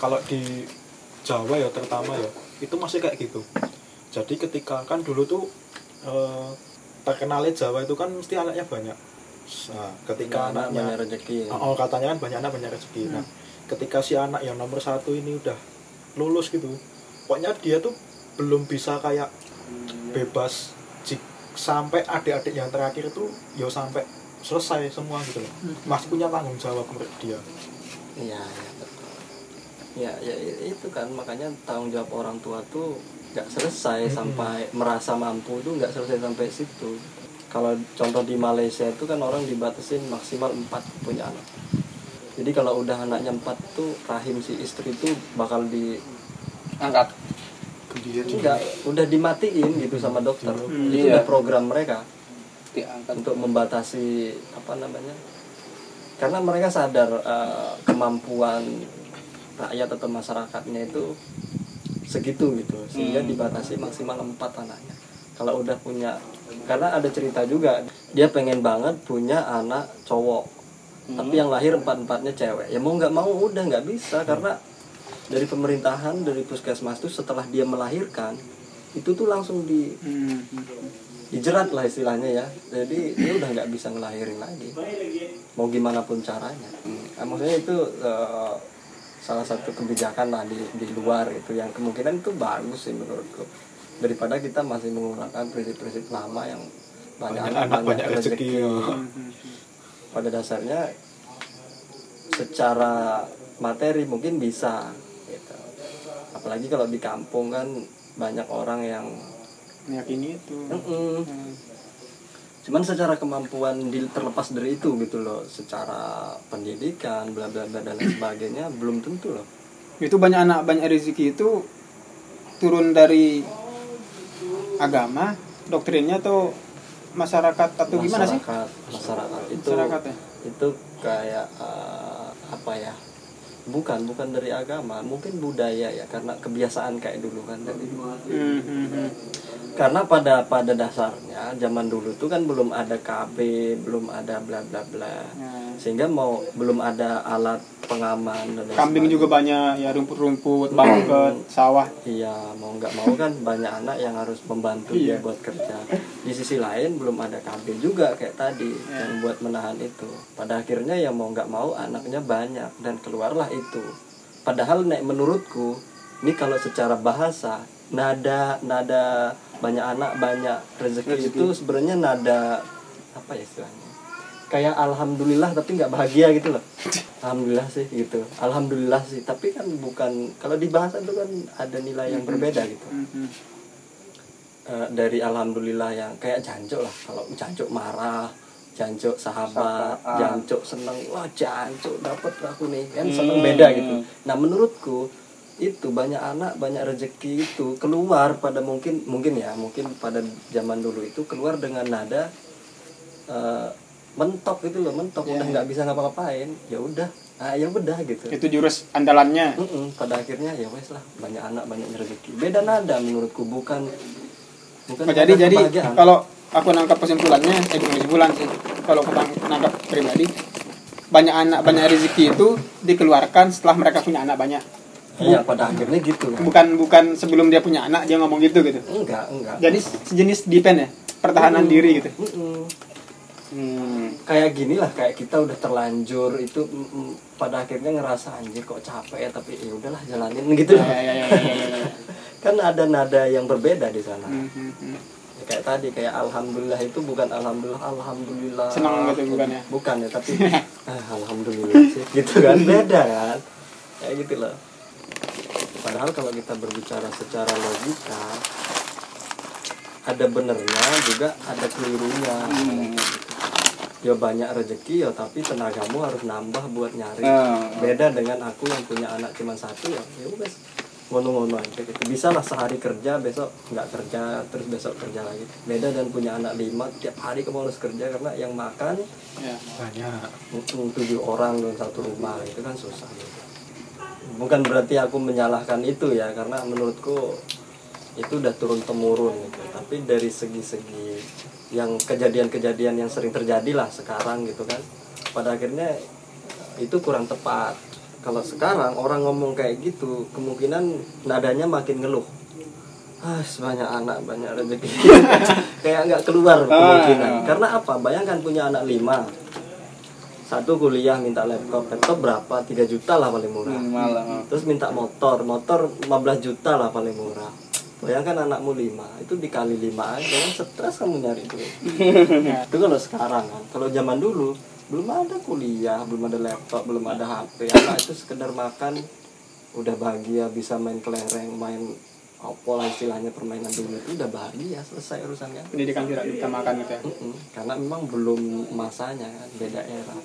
kalau di Jawa ya terutama ya itu masih kayak gitu jadi ketika kan dulu tuh eh, terkenalnya Jawa itu kan mesti anaknya banyak nah, ketika Anak anaknya banyak rezeki ya. Oh, katanya kan banyak anak banyak rezeki. Nah, ketika si anak yang nomor satu ini udah lulus gitu, pokoknya dia tuh belum bisa kayak bebas jik- sampai adik-adik yang terakhir tuh ya sampai selesai semua gitu loh. Masih punya tanggung jawab menurut dia. Iya, ya, betul. Ya, ya i- itu kan makanya tanggung jawab orang tua tuh nggak selesai Mm-mm. sampai merasa mampu tuh nggak selesai sampai situ. Kalau contoh di Malaysia itu kan orang dibatasin maksimal 4 punya anak. Jadi kalau udah anaknya 4 tuh rahim si istri tuh bakal di angkat enggak udah dimatiin gitu sama dokter. Hmm, itu iya. udah program mereka diangkat untuk membatasi apa namanya karena mereka sadar eh, kemampuan rakyat atau masyarakatnya itu segitu gitu sehingga Hmm. dibatasi maksimal empat anaknya. Kalau udah punya karena ada cerita juga dia pengen banget punya anak cowok tapi yang lahir empat empatnya cewek. Ya mau nggak mau udah nggak bisa karena dari pemerintahan dari puskesmas tuh setelah dia melahirkan itu tuh langsung di Hmm. dijerat lah istilahnya ya. Jadi dia udah nggak bisa ngelahirin lagi. Mau gimana pun caranya. Nah, maksudnya itu eh, salah satu kebijakan lah di di luar itu yang kemungkinan itu bagus sih menurutku daripada kita masih menggunakan prinsip-prinsip lama yang banyak, Banyak anak, anak, banyak rezeki. pada dasarnya secara materi mungkin bisa gitu. apalagi kalau di kampung kan banyak orang yang meyakini itu Mm-mm. Hmm. Cuman secara kemampuan di, terlepas dari itu gitu loh secara pendidikan bla bla bla dan lain sebagainya belum tentu loh. Itu banyak anak banyak rezeki itu turun dari agama doktrinnya atau masyarakat atau gimana sih? Masyarakat masyarakat. Itu masyarakat ya? itu kayak eh, apa ya bukan bukan dari agama mungkin budaya ya karena kebiasaan kayak dulu kan dari Hmm, hmm, hmm. karena pada pada dasarnya zaman dulu tuh kan belum ada KB belum ada bla bla bla Ya. sehingga mau belum ada alat pengaman dan kambing sebagainya. juga banyak ya rumput-rumput bangket sawah Iya, mau nggak mau kan banyak anak yang harus membantu Iya. dia buat kerja. Di sisi lain belum ada kabin juga kayak tadi Iya. yang buat menahan itu. Pada akhirnya ya mau nggak mau anaknya banyak dan keluarlah itu. Padahal nek menurutku ini kalau secara bahasa nada nada banyak anak banyak rezeki, Rezeki. itu sebenarnya nada apa ya istilahnya? Kayak alhamdulillah tapi nggak bahagia gitu loh. Alhamdulillah sih gitu. Alhamdulillah sih, tapi kan bukan kalau di bahasa itu kan ada nilai yang berbeda gitu. Eh, dari alhamdulillah yang kayak jancuk lah. Kalau jancuk marah, jancuk sahabat, Sahabat. jancuk seneng, wah jancuk dapat aku nih. Kan Hmm. seneng beda gitu. Nah menurutku itu banyak anak banyak rezeki itu keluar pada mungkin mungkin ya mungkin pada zaman dulu itu keluar dengan nada eh, mentok gitu loh mentok. Iya, udah iya. nggak bisa ngapa-ngapain. Ya udah. Ah ya udah gitu. Itu jurus andalannya. Mm-mm, pada akhirnya ya wes lah banyak anak banyak rezeki. Beda nada menurutku bukan bukan Oh, jadi jadi kalau aku nangkap kesimpulannya eh bukan kesimpulan sih kalau nangkap pribadi banyak anak banyak rezeki itu dikeluarkan setelah mereka punya anak banyak iya pada akhirnya gitu kan bukan bukan sebelum dia punya anak dia ngomong gitu gitu enggak enggak jadi sejenis depend ya pertahanan Mm-mm. diri gitu Mm-mm. hmm. kayak gini lah kayak kita udah terlanjur itu mm, mm, pada akhirnya ngerasa anjir kok capek ya tapi ya udahlah jalanin gitu ya, ya, ya, ya, ya, ya. kan ada nada yang berbeda di sana Hmm, hmm, hmm. Ya, kayak tadi kayak alhamdulillah itu bukan alhamdulillah alhamdulillah Senang gitu, bukan ya? bukan ya tapi ah, alhamdulillah sih gitu kan beda kan kayak gitu loh padahal kalau kita berbicara secara logika ada benernya juga ada kelirunya Hmm. ya banyak rezeki ya tapi tenagamu harus nambah buat nyari Ah. beda dengan aku yang punya anak cuma satu ya ya wes ngono-ngono aja gitu bisa lah sehari kerja besok nggak kerja terus besok kerja lagi beda dan punya anak lima tiap hari kamu harus kerja karena yang makan Ya. Banyak. tujuh orang dalam satu rumah itu kan susah gitu. bukan berarti aku menyalahkan itu ya karena menurutku itu udah turun temurun gitu tapi dari segi-segi yang kejadian-kejadian yang sering terjadi lah sekarang gitu kan pada akhirnya itu kurang tepat kalau sekarang orang ngomong kayak gitu kemungkinan nadanya makin ngeluh. Ah banyak anak banyak rezeki. Kayak nggak keluar kemungkinan. karena apa? Bayangkan punya anak lima. Satu kuliah minta laptop. Laptop berapa? 3 juta lah paling murah. Hmm, malah terus minta motor. Motor 15 juta lah paling murah. Bayangkan anakmu lima. Itu dikali lima aja. Stres kamu nyari duit. Itu kalau sekarang kan. Kalau zaman dulu belum ada kuliah belum ada laptop belum ada HP anak itu sekedar makan. Udah bahagia bisa main kelereng main apa lah istilahnya permainan dulu itu udah bahagia selesai urusannya pendidikan tidak diutamakan gitu ya? Mm-mm. karena memang belum masanya kan beda era.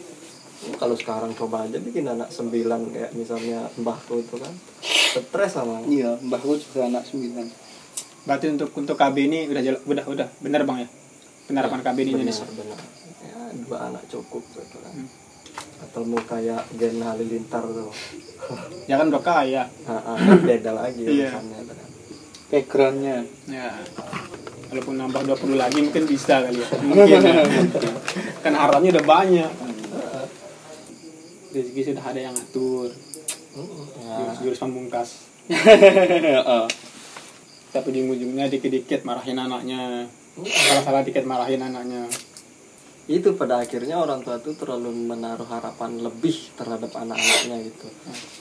Kalau sekarang coba aja bikin anak sembilan kayak misalnya mbahku itu kan stres sama iya mbahku juga anak sembilan. Berarti untuk untuk KB ini udah jel- udah udah benar bang ya penerapan KB di Indonesia. benar. Ya dua anak cukup gitu kan. Hmm. atau mau kayak Gen Halilintar tuh. Ya kan udah kaya. Kan beda lagi Iya. urusannya tuh kan. backgroundnya ya. Walaupun nambah 20 lagi mungkin bisa kali ya. Mungkin. Ya. kan harapnya udah banyak. Rezeki sudah ada yang ngatur. Mm, ya. jurus, jurus pamungkas tapi di ujungnya dikit-dikit marahin anaknya salah-salah dikit marahin anaknya. Itu pada akhirnya orang tua tuh terlalu menaruh harapan lebih terhadap anak-anaknya gitu